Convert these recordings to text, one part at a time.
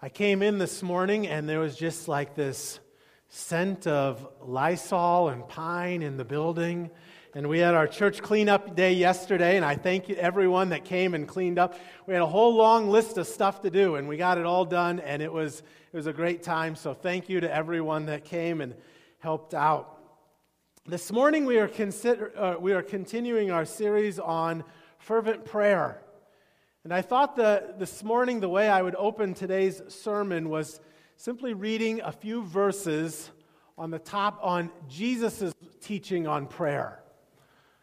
I came in this morning and there was just like this scent of Lysol and pine in the building. And we had our church cleanup day yesterday, and I thank everyone that came and cleaned up. We had a whole long list of stuff to do, and we got it all done, and it was, it was a great time. So thank you to everyone that came and helped out. This morning we are, consider, uh, we are continuing our series on fervent prayer. And I thought that this morning the way I would open today's sermon was simply reading a few verses on the top on Jesus' teaching on prayer.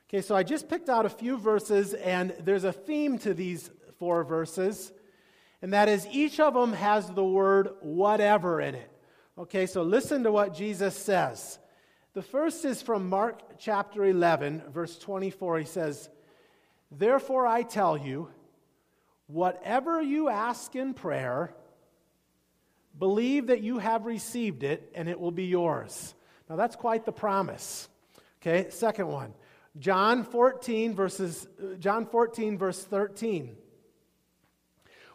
Okay, so I just picked out a few verses, and there's a theme to these four verses, and that is each of them has the word whatever in it. Okay, so listen to what Jesus says. The first is from Mark chapter 11, verse 24. He says, Therefore I tell you, Whatever you ask in prayer, believe that you have received it and it will be yours. Now that's quite the promise. Okay, second one. John 14 verses John 14 verse 13.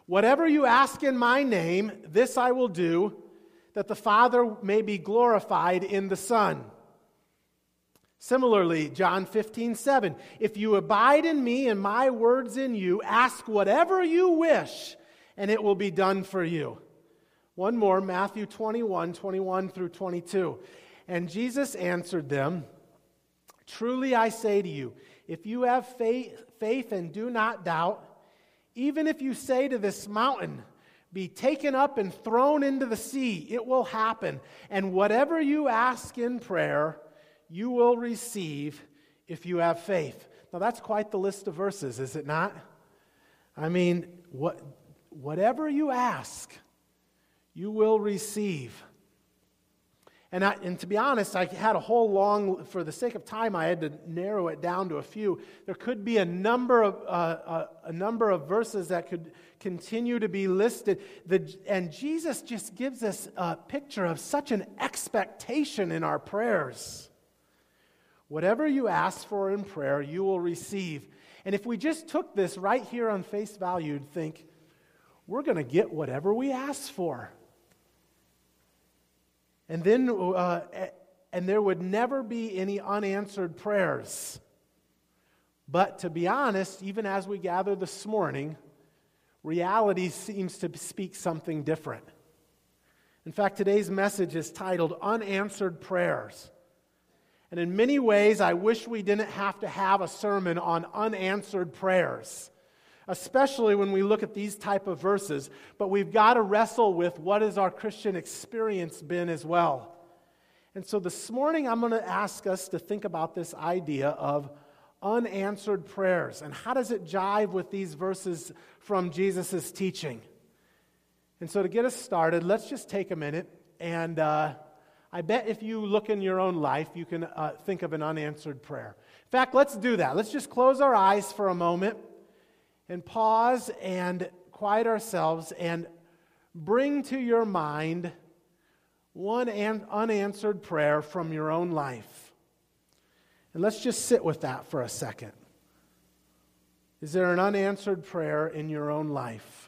Whatever you ask in my name, this I will do, that the Father may be glorified in the Son. Similarly, John 15, 7. If you abide in me and my words in you, ask whatever you wish, and it will be done for you. One more, Matthew 21, 21 through 22. And Jesus answered them, Truly I say to you, if you have faith, faith and do not doubt, even if you say to this mountain, be taken up and thrown into the sea, it will happen. And whatever you ask in prayer, you will receive if you have faith. Now, that's quite the list of verses, is it not? I mean, what, whatever you ask, you will receive. And, I, and to be honest, I had a whole long, for the sake of time, I had to narrow it down to a few. There could be a number of, uh, uh, a number of verses that could continue to be listed. The, and Jesus just gives us a picture of such an expectation in our prayers. Whatever you ask for in prayer, you will receive. And if we just took this right here on face value, you'd think, we're going to get whatever we ask for. And then, uh, and there would never be any unanswered prayers. But to be honest, even as we gather this morning, reality seems to speak something different. In fact, today's message is titled Unanswered Prayers. And in many ways, I wish we didn't have to have a sermon on unanswered prayers, especially when we look at these type of verses. But we've got to wrestle with what has our Christian experience been as well. And so this morning, I'm going to ask us to think about this idea of unanswered prayers and how does it jive with these verses from Jesus' teaching. And so to get us started, let's just take a minute and. Uh, I bet if you look in your own life, you can uh, think of an unanswered prayer. In fact, let's do that. Let's just close our eyes for a moment and pause and quiet ourselves and bring to your mind one an- unanswered prayer from your own life. And let's just sit with that for a second. Is there an unanswered prayer in your own life?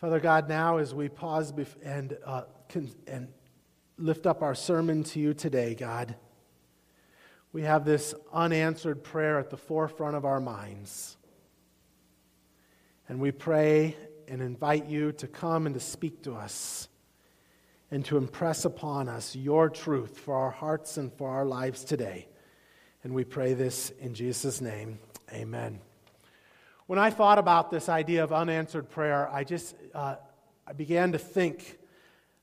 Father God, now as we pause and, uh, and lift up our sermon to you today, God, we have this unanswered prayer at the forefront of our minds. And we pray and invite you to come and to speak to us and to impress upon us your truth for our hearts and for our lives today. And we pray this in Jesus' name. Amen. When I thought about this idea of unanswered prayer, I just uh, I began to think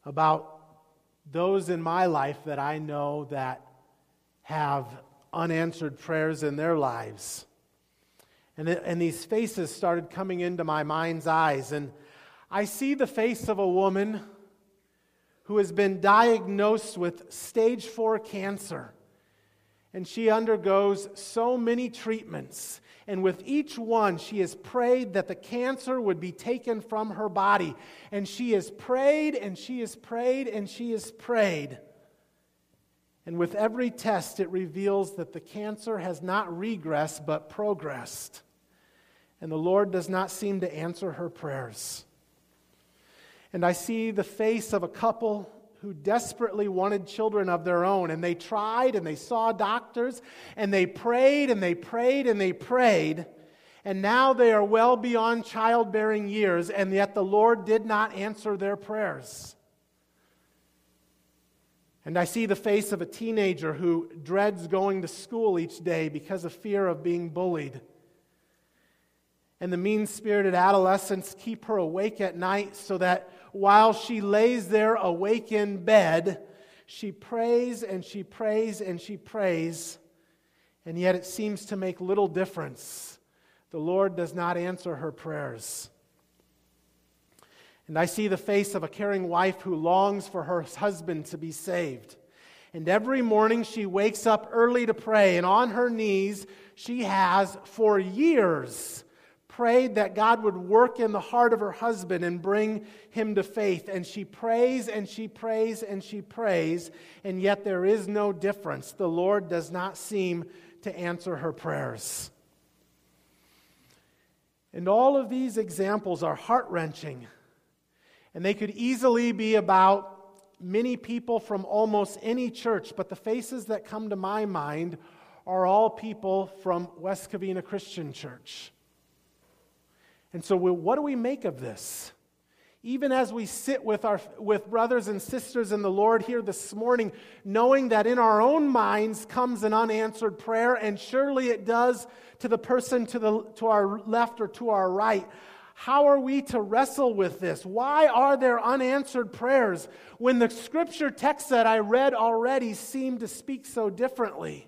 about those in my life that I know that have unanswered prayers in their lives. And, and these faces started coming into my mind's eyes. And I see the face of a woman who has been diagnosed with stage four cancer. And she undergoes so many treatments. And with each one, she has prayed that the cancer would be taken from her body. And she has prayed and she has prayed and she has prayed. And with every test, it reveals that the cancer has not regressed but progressed. And the Lord does not seem to answer her prayers. And I see the face of a couple who desperately wanted children of their own. And they tried and they saw doctors and they prayed and they prayed and they prayed. And now they are well beyond childbearing years, and yet the Lord did not answer their prayers. And I see the face of a teenager who dreads going to school each day because of fear of being bullied. And the mean spirited adolescents keep her awake at night so that while she lays there awake in bed, she prays and she prays and she prays, and yet it seems to make little difference. The Lord does not answer her prayers. And I see the face of a caring wife who longs for her husband to be saved. And every morning she wakes up early to pray, and on her knees she has, for years, prayed that God would work in the heart of her husband and bring him to faith. And she prays and she prays and she prays, and yet there is no difference. The Lord does not seem to answer her prayers. And all of these examples are heart wrenching. And they could easily be about many people from almost any church, but the faces that come to my mind are all people from West Covina Christian Church. And so, what do we make of this? Even as we sit with, our, with brothers and sisters in the Lord here this morning, knowing that in our own minds comes an unanswered prayer, and surely it does to the person to, the, to our left or to our right. How are we to wrestle with this? Why are there unanswered prayers when the scripture text that I read already seem to speak so differently?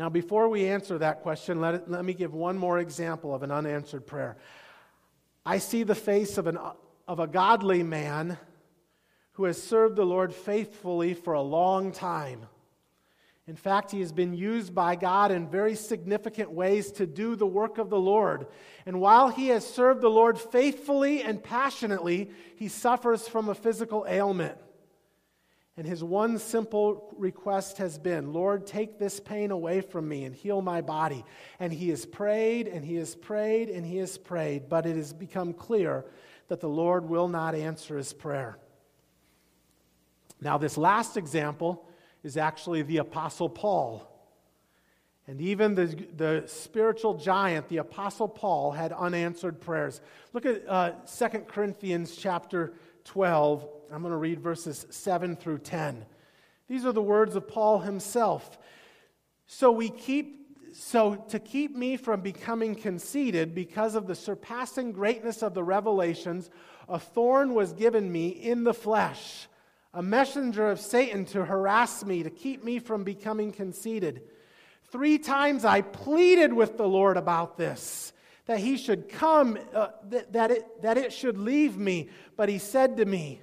Now, before we answer that question, let, it, let me give one more example of an unanswered prayer. I see the face of, an, of a godly man who has served the Lord faithfully for a long time. In fact, he has been used by God in very significant ways to do the work of the Lord. And while he has served the Lord faithfully and passionately, he suffers from a physical ailment. And his one simple request has been, Lord, take this pain away from me and heal my body. And he has prayed and he has prayed and he has prayed, but it has become clear that the Lord will not answer his prayer. Now, this last example is actually the Apostle Paul. And even the, the spiritual giant, the Apostle Paul, had unanswered prayers. Look at uh, 2 Corinthians chapter 12. I'm going to read verses 7 through 10. These are the words of Paul himself. So we keep so to keep me from becoming conceited because of the surpassing greatness of the revelations, a thorn was given me in the flesh a messenger of Satan to harass me, to keep me from becoming conceited. Three times I pleaded with the Lord about this, that he should come, uh, that, that, it, that it should leave me. But he said to me,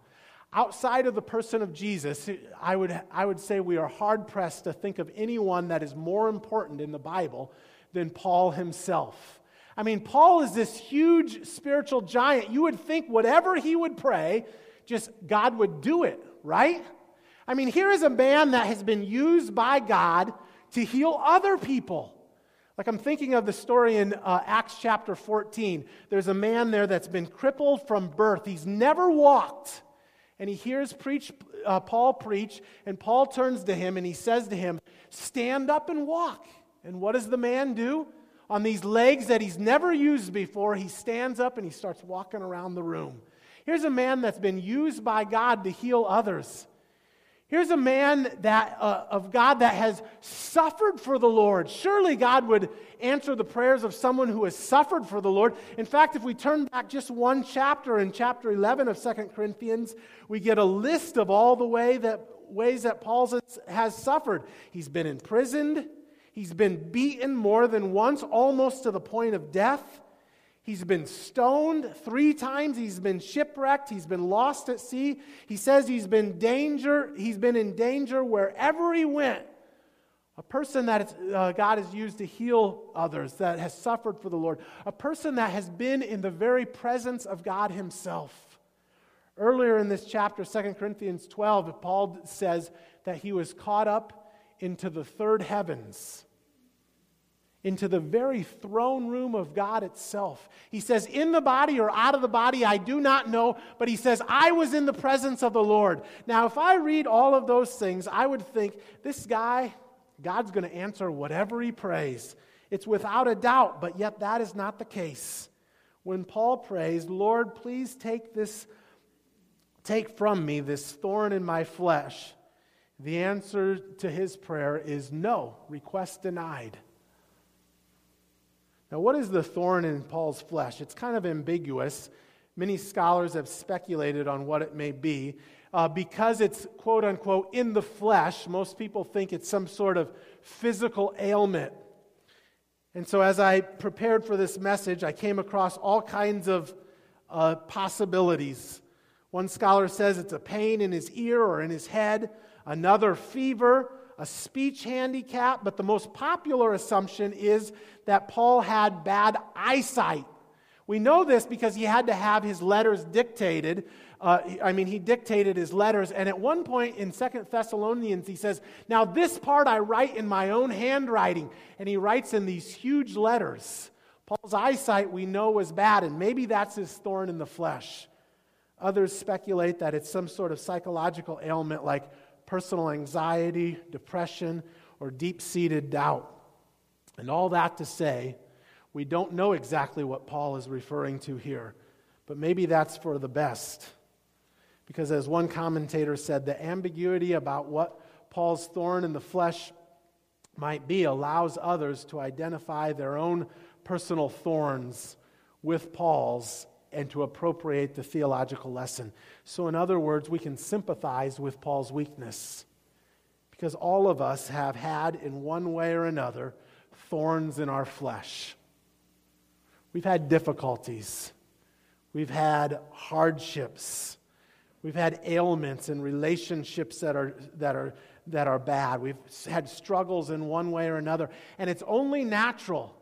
Outside of the person of Jesus, I would, I would say we are hard pressed to think of anyone that is more important in the Bible than Paul himself. I mean, Paul is this huge spiritual giant. You would think whatever he would pray, just God would do it, right? I mean, here is a man that has been used by God to heal other people. Like I'm thinking of the story in uh, Acts chapter 14. There's a man there that's been crippled from birth. He's never walked. And he hears preach, uh, Paul preach, and Paul turns to him and he says to him, Stand up and walk. And what does the man do? On these legs that he's never used before, he stands up and he starts walking around the room. Here's a man that's been used by God to heal others. Here's a man that, uh, of God that has suffered for the Lord. Surely God would answer the prayers of someone who has suffered for the Lord. In fact, if we turn back just one chapter in chapter 11 of Second Corinthians, we get a list of all the way that, ways that Paul has suffered. He's been imprisoned, He's been beaten more than once, almost to the point of death. He's been stoned three times. He's been shipwrecked. He's been lost at sea. He says he's been danger. He's been in danger wherever he went. A person that uh, God has used to heal others, that has suffered for the Lord. A person that has been in the very presence of God Himself. Earlier in this chapter, 2 Corinthians 12, Paul says that he was caught up into the third heavens into the very throne room of God itself. He says, In the body or out of the body, I do not know, but he says, I was in the presence of the Lord. Now, if I read all of those things, I would think this guy, God's going to answer whatever he prays. It's without a doubt, but yet that is not the case. When Paul prays, Lord, please take this, take from me this thorn in my flesh, the answer to his prayer is no, request denied. Now, what is the thorn in Paul's flesh? It's kind of ambiguous. Many scholars have speculated on what it may be. Uh, because it's quote unquote in the flesh, most people think it's some sort of physical ailment. And so, as I prepared for this message, I came across all kinds of uh, possibilities. One scholar says it's a pain in his ear or in his head, another, fever, a speech handicap, but the most popular assumption is that Paul had bad eyesight. We know this because he had to have his letters dictated. Uh, I mean, he dictated his letters, and at one point in Second Thessalonians, he says, Now this part I write in my own handwriting. And he writes in these huge letters. Paul's eyesight, we know, was bad, and maybe that's his thorn in the flesh. Others speculate that it's some sort of psychological ailment like personal anxiety, depression, or deep seated doubt. And all that to say, we don't know exactly what Paul is referring to here, but maybe that's for the best. Because as one commentator said, the ambiguity about what Paul's thorn in the flesh might be allows others to identify their own personal thorns with Paul's and to appropriate the theological lesson. So, in other words, we can sympathize with Paul's weakness because all of us have had, in one way or another, thorns in our flesh. We've had difficulties, we've had hardships, we've had ailments and relationships that are, that are, that are bad. We've had struggles in one way or another. And it's only natural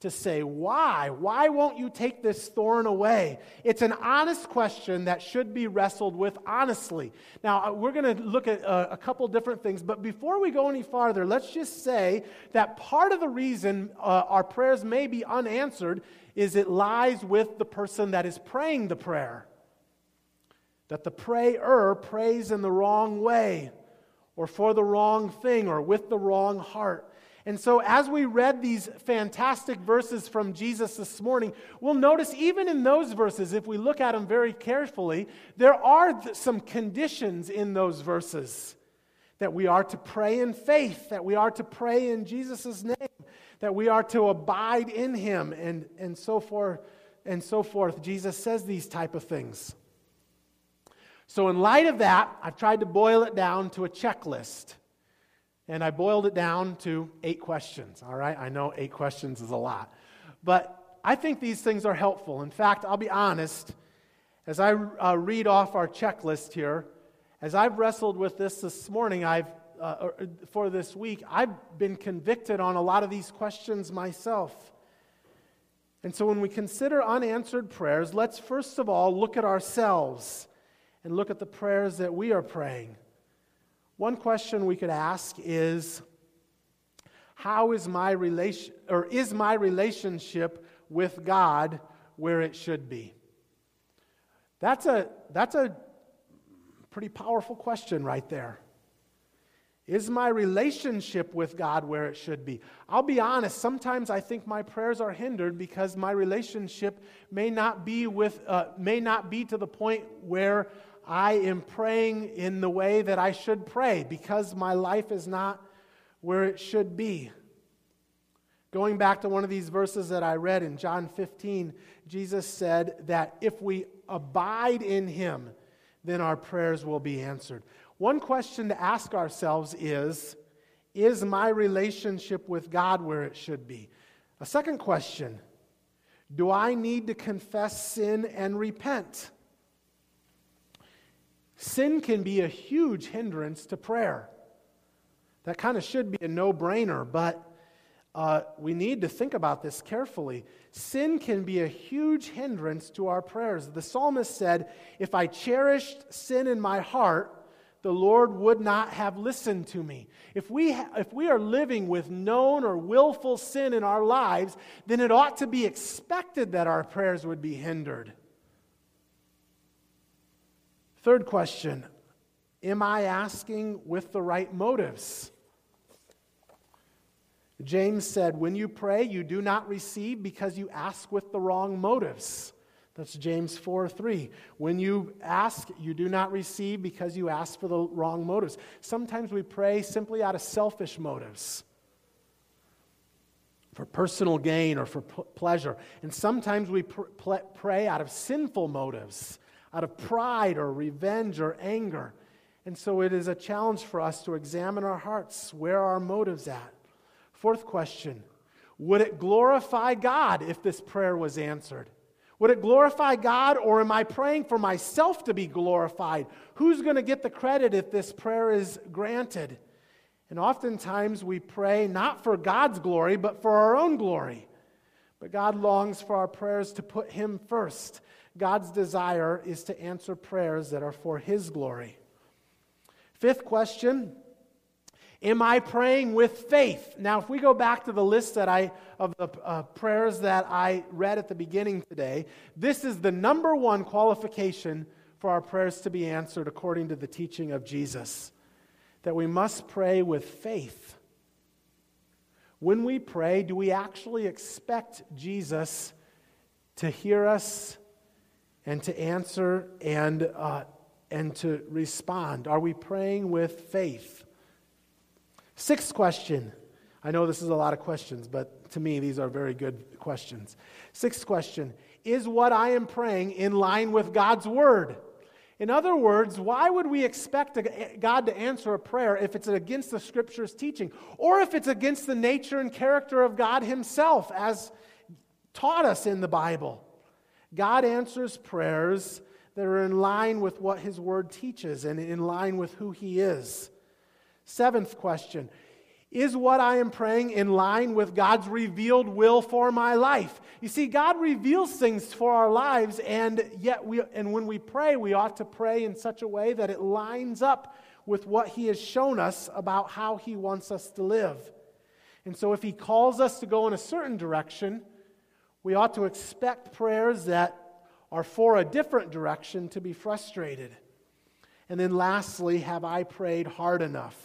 to say, Why? Why won't you take this thorn away? It's an honest question that should be wrestled with honestly. Now, uh, we're going to look at a, uh, a, couple different things, but before we go any farther, let's just say that part of the reason uh, our prayers may be unanswered is it lies with the person that is praying the prayer. That the prayer prays in the wrong way, or for the wrong thing, or with the wrong heart. And so, as we read these fantastic verses from Jesus this morning, we'll notice even in those verses, if we look at them very carefully, there are some conditions in those verses that we are to pray in faith, that we are to pray in Jesus' name, that we are to abide in him, and, and so forth and so forth. Jesus says these type of things. So, in light of that, I've tried to boil it down to a checklist and I boiled it down to eight questions. All right, I know eight questions is a lot, but I think these things are helpful. In fact, I'll be honest, as I uh, read off our checklist here, as I've wrestled with this this morning, I've uh, for this week, I've been convicted on a lot of these questions myself. And so, when we consider unanswered prayers, let's first of all look at ourselves and look at the prayers that we are praying. One question we could ask is how is my relation or is my relationship with God where it should be? That's a that's a pretty powerful question right there. Is my relationship with God where it should be? I'll be honest, sometimes I think my prayers are hindered because my relationship may not be with uh, may not be to the point where I am praying in the way that I should pray because my life is not where it should be. Going back to one of these verses that I read in John 15, Jesus said that if we abide in him, then our prayers will be answered. One question to ask ourselves is Is my relationship with God where it should be? A second question Do I need to confess sin and repent? Sin can be a huge hindrance to prayer. That kind of should be a no brainer, but uh, we need to think about this carefully. Sin can be a huge hindrance to our prayers. The psalmist said, If I cherished sin in my heart, the Lord would not have listened to me. If we, ha- if we are living with known or willful sin in our lives, then it ought to be expected that our prayers would be hindered. Third question Am I asking with the right motives? James said, When you pray, you do not receive because you ask with the wrong motives. That's James 4 3. When you ask, you do not receive because you ask for the wrong motives. Sometimes we pray simply out of selfish motives, for personal gain or for pleasure. And sometimes we pr- pray out of sinful motives, out of pride or revenge or anger. And so it is a challenge for us to examine our hearts. Where our motives at? Fourth question Would it glorify God if this prayer was answered? Would it glorify God, or am I praying for myself to be glorified? Who's going to get the credit if this prayer is granted? And oftentimes we pray not for God's glory, but for our own glory. But God longs for our prayers to put Him first. God's desire is to answer prayers that are for His glory. Fifth question Am I praying with faith? Now, if we go back to the list that I, of the uh, prayers that I read at the beginning today, this is the number one qualification for our prayers to be answered according to the teaching of Jesus that we must pray with faith. When we pray, do we actually expect Jesus to hear us and to answer and, uh, and to respond? Are we praying with faith? Sixth question. I know this is a lot of questions, but to me, these are very good questions. Sixth question Is what I am praying in line with God's word? In other words, why would we expect God to answer a prayer if it's against the scripture's teaching or if it's against the nature and character of God Himself as taught us in the Bible? God answers prayers that are in line with what His word teaches and in line with who He is. Seventh question Is what I am praying in line with God's revealed will for my life? You see, God reveals things for our lives, and yet we, and when we pray, we ought to pray in such a way that it lines up with what He has shown us about how He wants us to live. And so, if He calls us to go in a certain direction, we ought to expect prayers that are for a different direction to be frustrated. And then, lastly, have I prayed hard enough?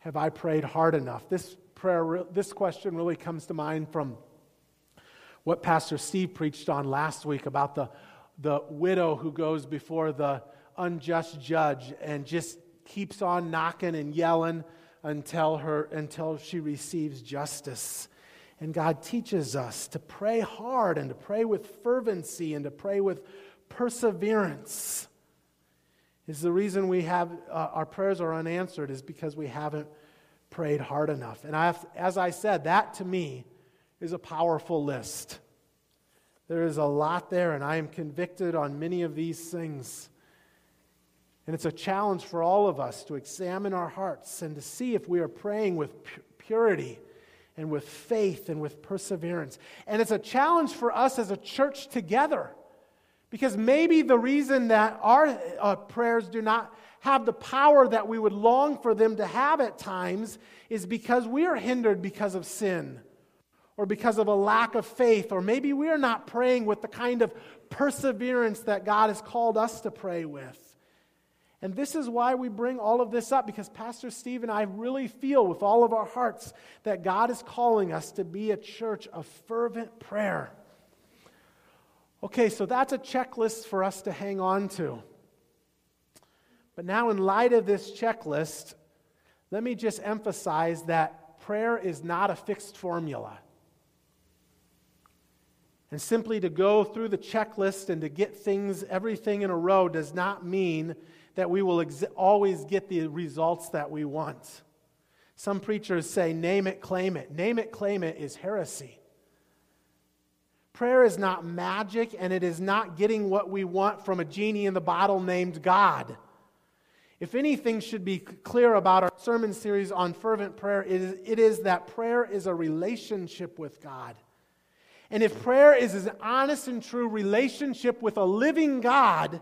Have I prayed hard enough? This prayer, this question really comes to mind from what Pastor Steve preached on last week about the, the widow who goes before the unjust judge and just keeps on knocking and yelling until, her, until she receives justice. And God teaches us to pray hard and to pray with fervency and to pray with perseverance is the reason we have uh, our prayers are unanswered is because we haven't prayed hard enough. And I have, as I said, that to me is a powerful list. There is a lot there, and I am convicted on many of these things. And it's a challenge for all of us to examine our hearts and to see if we are praying with purity and with faith and with perseverance. And it's a challenge for us as a church together because maybe the reason that our uh, prayers do not have the power that we would long for them to have at times is because we are hindered because of sin or because of a lack of faith, or maybe we are not praying with the kind of perseverance that God has called us to pray with. And this is why we bring all of this up because Pastor Steve and I really feel with all of our hearts that God is calling us to be a church of fervent prayer. Okay, so that's a checklist for us to hang on to. But now, in light of this checklist, let me just emphasize that prayer is not a fixed formula. And simply to go through the checklist and to get things, everything in a row, does not mean that we will ex- always get the results that we want. Some preachers say, name it, claim it. Name it, claim it is heresy. Prayer is not magic, and it is not getting what we want from a genie in the bottle named God. If anything should be clear about our sermon series on fervent prayer, it is, it is that prayer is a relationship with God. And if prayer is an honest and true relationship with a living God,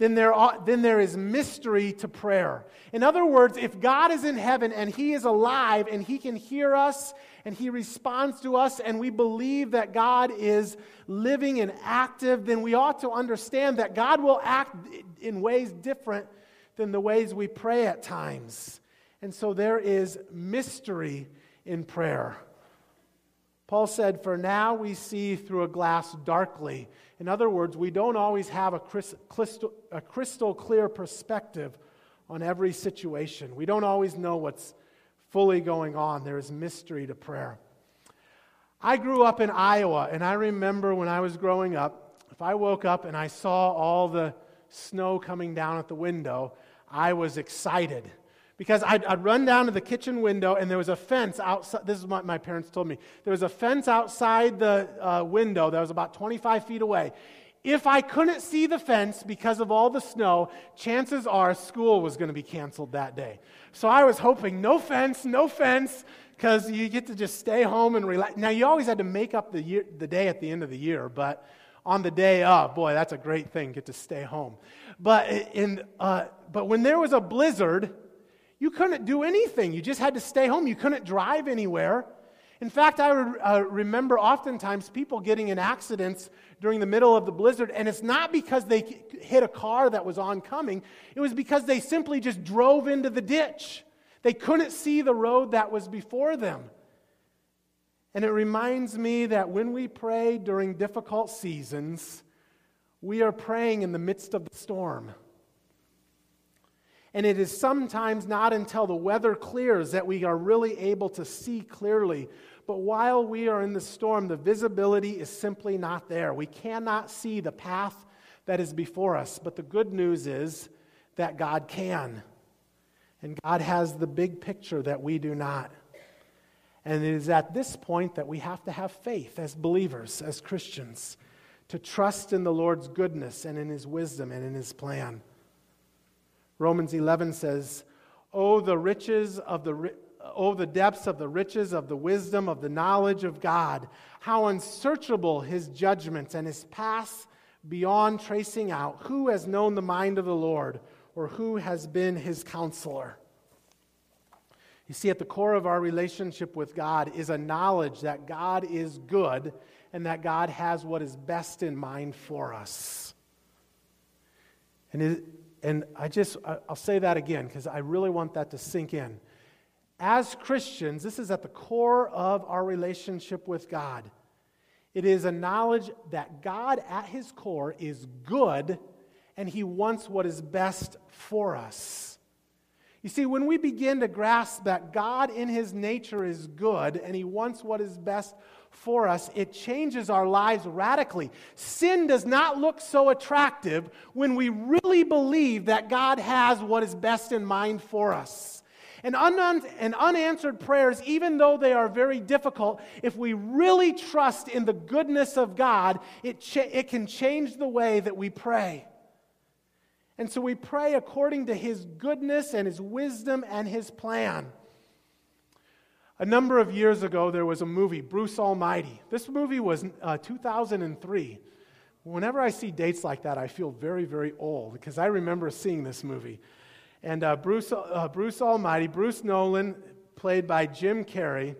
then there, are, then there is mystery to prayer. In other words, if God is in heaven and He is alive and He can hear us and He responds to us and we believe that God is living and active, then we ought to understand that God will act in ways different than the ways we pray at times. And so there is mystery in prayer. Paul said, For now we see through a glass darkly. In other words, we don't always have a crystal, a crystal clear perspective on every situation. We don't always know what's fully going on. There is mystery to prayer. I grew up in Iowa, and I remember when I was growing up, if I woke up and I saw all the snow coming down at the window, I was excited because I'd, I'd, run down to the kitchen window and there was a fence outside. This is what my parents told me. There was a fence outside the uh, window that was about 25 feet away. If I couldn't see the fence because of all the snow, chances are school was going to be canceled that day. So I was hoping no fence, no fence, because you get to just stay home and relax. Now, you always had to make up the, year, the day at the end of the year, but on the day of, boy, that's a great thing, get to stay home. But, in, uh, but when there was a blizzard, you couldn't do anything. You just had to stay home. You couldn't drive anywhere. In fact, I uh, remember oftentimes people getting in accidents during the middle of the blizzard, and it's not because they hit a car that was oncoming, it was because they simply just drove into the ditch. They couldn't see the road that was before them. And it reminds me that when we pray during difficult seasons, we are praying in the midst of the storm. And it is sometimes not until the weather clears that we are really able to see clearly. But while we are in the storm, the visibility is simply not there. We cannot see the path that is before us. But the good news is that God can. And God has the big picture that we do not. And it is at this point that we have to have faith as believers, as Christians, to trust in the Lord's goodness and in His wisdom and in His plan. Romans 11 says, Oh, the riches of the oh, the depths of the riches of the wisdom of the knowledge of God. How unsearchable his judgments and his paths beyond tracing out. Who has known the mind of the Lord, or who has been his counselor? You see, at the core of our relationship with God is a knowledge that God is good and that God has what is best in mind for us. And and I just, I'll say that again because I really want that to sink in. As Christians, this is at the core of our relationship with God. It is a knowledge that God, at his core, is good and he wants what is best for us. You see, when we begin to grasp that God in his nature is good and he wants what is best for us, it changes our lives radically. Sin does not look so attractive when we really believe that God has what is best in mind for us. And, un- and unanswered prayers, even though they are very difficult, if we really trust in the goodness of God, it, cha- it can change the way that we pray. And so we pray according to His goodness and His wisdom and His plan. A number of years ago, there was a movie, Bruce Almighty. This movie was uh, 2003. Whenever I see dates like that, I feel very, very old because I remember seeing this movie. And uh, Bruce, uh, Bruce Almighty, Bruce Nolan, played by Jim Carrey,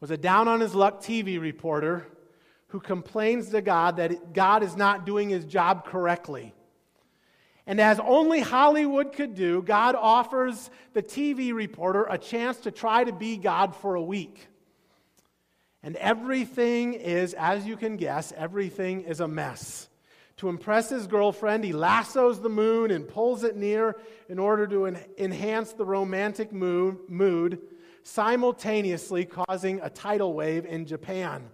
was a down on his luck TV reporter who complains to God that God is not doing his job correctly. And as only Hollywood could do, God offers the TV reporter a chance to try to be God for a week. And everything is, as you can guess, everything is a mess. To impress his girlfriend, he lassos the moon and pulls it near in order to en- enhance the romantic mood, mood, simultaneously causing a tidal wave in Japan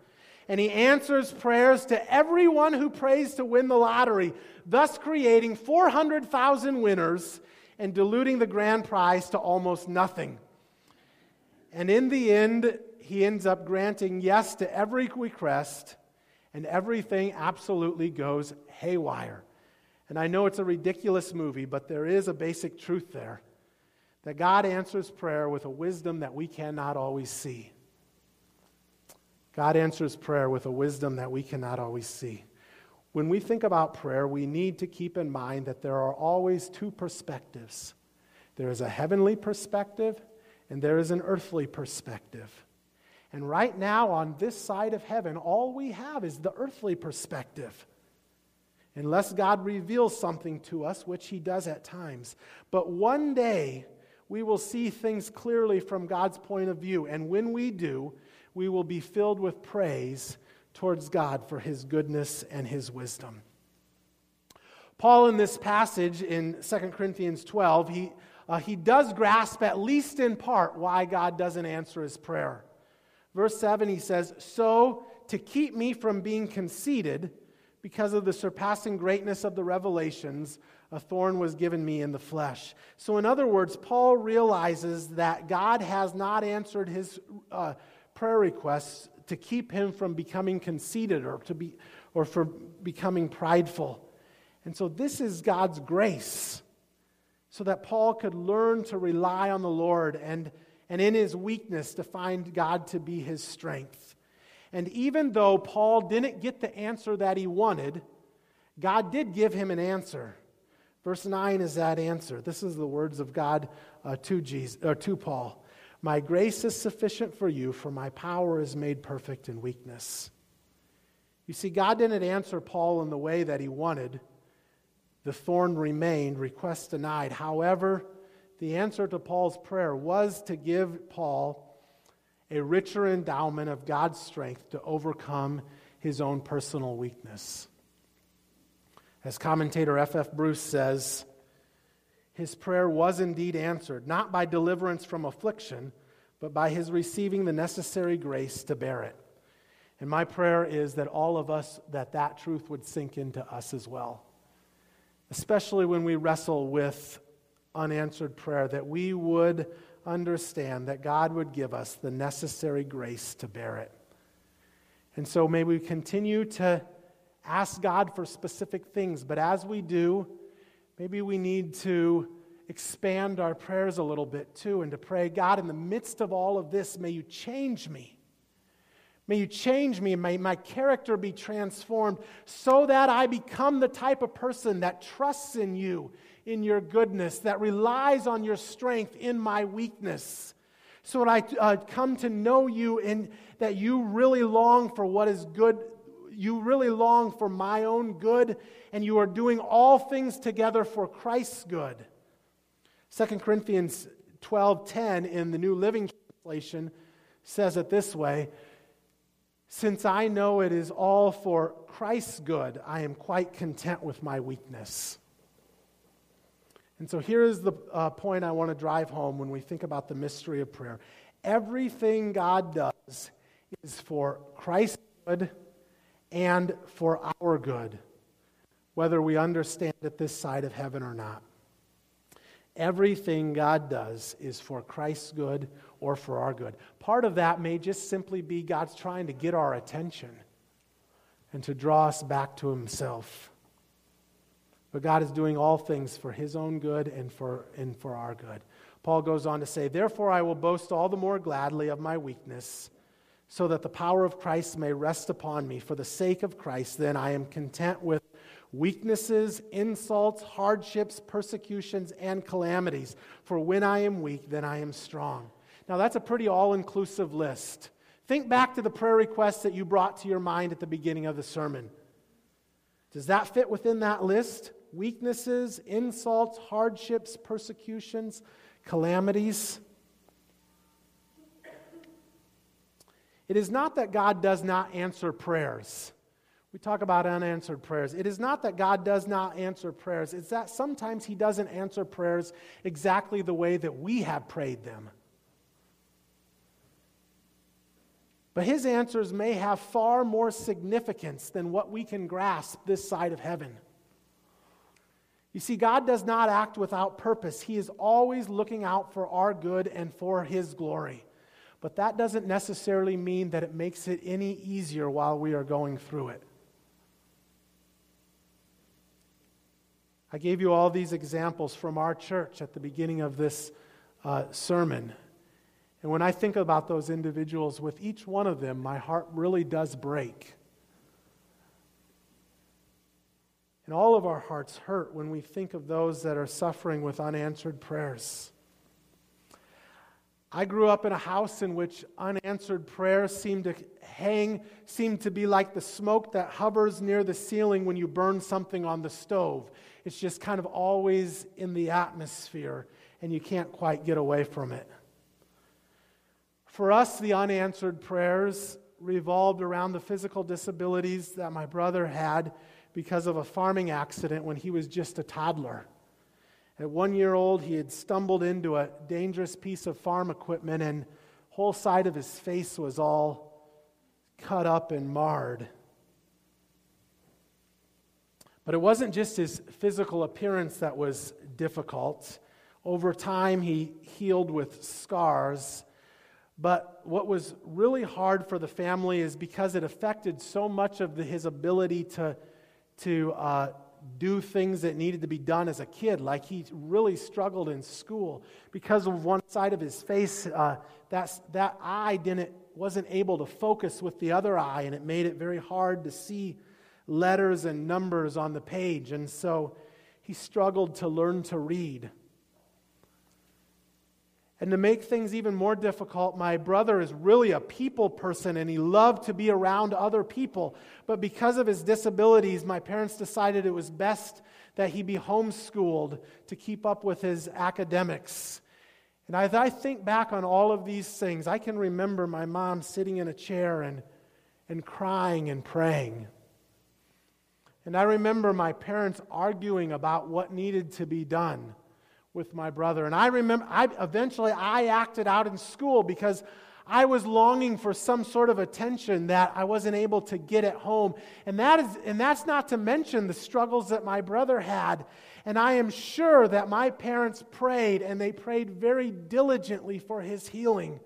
and he answers prayers to everyone who prays to win the lottery, thus creating 400,000 winners and diluting the grand prize to almost nothing. And in the end, he ends up granting yes to every request, and everything absolutely goes haywire. And I know it's a ridiculous movie, but there is a basic truth there that God answers prayer with a wisdom that we cannot always see. God answers prayer with a wisdom that we cannot always see. When we think about prayer, we need to keep in mind that there are always two perspectives there is a heavenly perspective, and there is an earthly perspective. And right now, on this side of heaven, all we have is the earthly perspective. Unless God reveals something to us, which He does at times. But one day, we will see things clearly from God's point of view. And when we do, we will be filled with praise towards God for his goodness and his wisdom. Paul, in this passage in 2 Corinthians 12, he, uh, he does grasp, at least in part, why God doesn't answer his prayer. Verse 7, he says, So, to keep me from being conceited, because of the surpassing greatness of the revelations, a thorn was given me in the flesh. So, in other words, Paul realizes that God has not answered his uh, prayer requests to keep him from becoming conceited or, to be, or from becoming prideful. And so, this is God's grace so that Paul could learn to rely on the Lord and, and in his weakness to find God to be his strength. And even though Paul didn't get the answer that he wanted, God did give him an answer. Verse 9 is that answer. This is the words of God uh, to, Jesus, or to Paul. My grace is sufficient for you, for my power is made perfect in weakness. You see, God didn't answer Paul in the way that he wanted. The thorn remained, request denied. However, the answer to Paul's prayer was to give Paul a richer endowment of God's strength to overcome his own personal weakness. As commentator F.F. Bruce says, his prayer was indeed answered, not by deliverance from affliction, but by his receiving the necessary grace to bear it. And my prayer is that all of us, that that truth would sink into us as well. Especially when we wrestle with unanswered prayer, that we would understand that God would give us the necessary grace to bear it. And so may we continue to ask God for specific things, but as we do, Maybe we need to expand our prayers a little bit too and to pray, God, in the midst of all of this, may you change me. May you change me. May my character be transformed so that I become the type of person that trusts in you, in your goodness, that relies on your strength in my weakness. So that I uh, come to know you and that you really long for what is good you really long for my own good, and you are doing all things together for Christ's good. 2 Corinthians 12:10 in the New Living Translation says it this way: Since I know it is all for Christ's good, I am quite content with my weakness. And so here is the uh, point I want to drive home when we think about the mystery of prayer. Everything God does is for Christ's good and for our good, whether we understand it this side of heaven or not. Everything God does is for Christ's good or for our good. Part of that may just simply be God's trying to get our attention and to draw us back to Himself. But God is doing all things for His own good and for, and for our good. Paul goes on to say, Therefore, I will boast all the more gladly of my weakness so that the power of Christ may rest upon me. For the sake of Christ, then, I am content with weaknesses, insults, hardships, persecutions, and calamities. For when I am weak, then I am strong. Now, that's a pretty all inclusive list. Think back to the prayer requests that you brought to your mind at the beginning of the sermon. Does that fit within that list? Weaknesses, insults, hardships, persecutions, calamities? It is not that God does not answer prayers. We talk about unanswered prayers. It is not that God does not answer prayers, it's that sometimes He doesn't answer prayers exactly the way that we have prayed them. But His answers may have far more significance than what we can grasp this side of heaven. You see, God does not act without purpose. He is always looking out for our good and for His glory. But that doesn't necessarily mean that it makes it any easier while we are going through it. I gave you all these examples from our church at the beginning of this uh, sermon. And when I think about those individuals, with each one of them, my heart really does break. And all of our hearts hurt when we think of those that are suffering with unanswered prayers. I grew up in a house in which unanswered prayers seemed to hang, seemed to be like the smoke that hovers near the ceiling when you burn something on the stove. It's just kind of always in the atmosphere, and you can't quite get away from it. For us, the unanswered prayers revolved around the physical disabilities that my brother had because of a farming accident when he was just a toddler. At one year old, he had stumbled into a dangerous piece of farm equipment, and whole side of his face was all cut up and marred. But it wasn't just his physical appearance that was difficult. Over time, he healed with scars. But what was really hard for the family is because it affected so much of the, his ability to, to uh, do things that needed to be done as a kid. Like he really struggled in school because of one side of his face. Uh, that, that eye didn't, wasn't able to focus with the other eye, and it made it very hard to see letters and numbers on the page. And so he struggled to learn to read. And to make things even more difficult, my brother is really a people person and he loved to be around other people. But because of his disabilities, my parents decided it was best that he be homeschooled to keep up with his academics. And as I think back on all of these things, I can remember my mom sitting in a chair and, and crying and praying. And I remember my parents arguing about what needed to be done with my brother. And I remember, I, eventually, I acted out in school because I was longing for some sort of attention that I wasn't able to get at home. And, that is, and that's not to mention the struggles that my brother had. And I am sure that my parents prayed, and they prayed very diligently for his healing.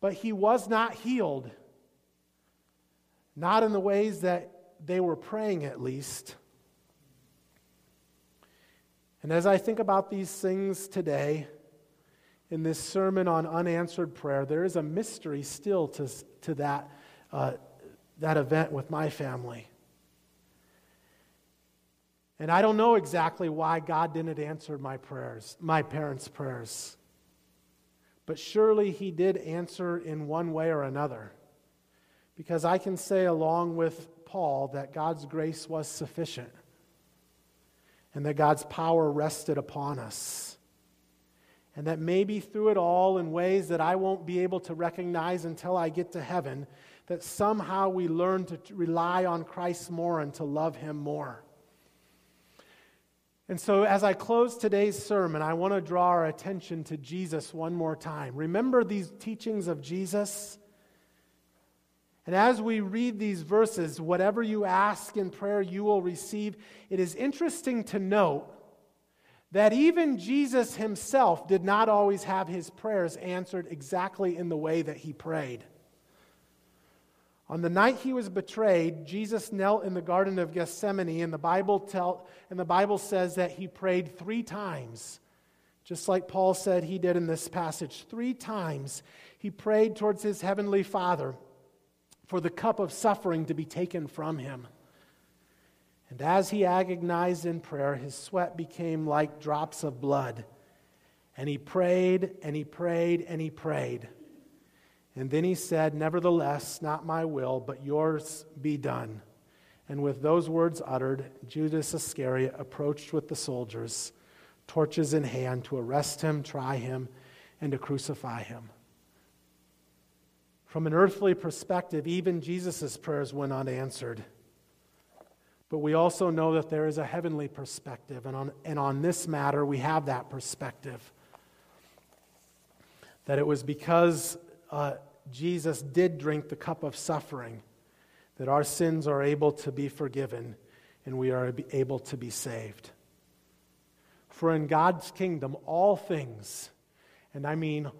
But he was not healed. Not in the ways that they were praying, at least. And as I think about these things today, in this sermon on unanswered prayer, there is a mystery still to, to that, uh, that event with my family. And I don't know exactly why God didn't answer my prayers, my parents' prayers. But surely He did answer in one way or another. Because I can say, along with Paul, that God's grace was sufficient and that God's power rested upon us. And that maybe through it all, in ways that I won't be able to recognize until I get to heaven, that somehow we learn to rely on Christ more and to love Him more. And so, as I close today's sermon, I want to draw our attention to Jesus one more time. Remember these teachings of Jesus? And as we read these verses, whatever you ask in prayer, you will receive. It is interesting to note that even Jesus himself did not always have his prayers answered exactly in the way that he prayed. On the night he was betrayed, Jesus knelt in the Garden of Gethsemane, and the Bible, tell, and the Bible says that he prayed three times, just like Paul said he did in this passage. Three times he prayed towards his heavenly Father for the cup of suffering to be taken from him. And as he agonized in prayer, his sweat became like drops of blood. And he prayed and he prayed and he prayed. And then he said, Nevertheless, not my will, but yours be done. And with those words uttered, Judas Iscariot approached with the soldiers, torches in hand, to arrest him, try him, and to crucify him. From an earthly perspective, even Jesus' prayers went unanswered. But we also know that there is a heavenly perspective, and on, and on this matter, we have that perspective. That it was because uh, Jesus did drink the cup of suffering that our sins are able to be forgiven and we are able to be saved. For in God's kingdom, all things, and I mean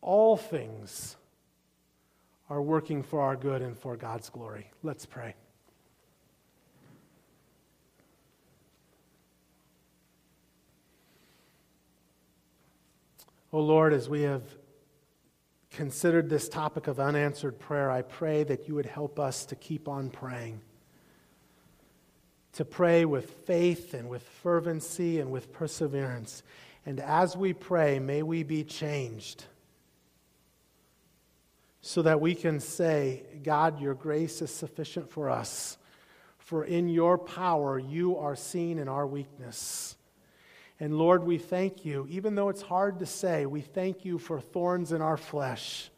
all things, are working for our good and for God's glory. Let's pray. Oh Lord, as we have considered this topic of unanswered prayer, I pray that you would help us to keep on praying. To pray with faith and with fervency and with perseverance. And as we pray, may we be changed so that we can say, God, your grace is sufficient for us, for in your power you are seen in our weakness. And Lord, we thank you, even though it's hard to say, we thank you for thorns in our flesh,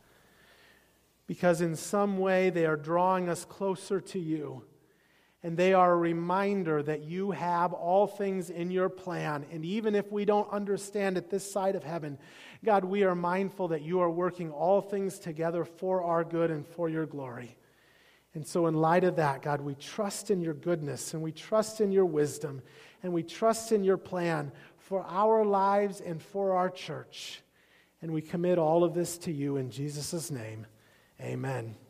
because in some way they are drawing us closer to you. And they are a reminder that you have all things in your plan. And even if we don't understand it this side of heaven, God, we are mindful that you are working all things together for our good and for your glory. And so, in light of that, God, we trust in your goodness and we trust in your wisdom and we trust in your plan for our lives and for our church. And we commit all of this to you in Jesus' name. Amen.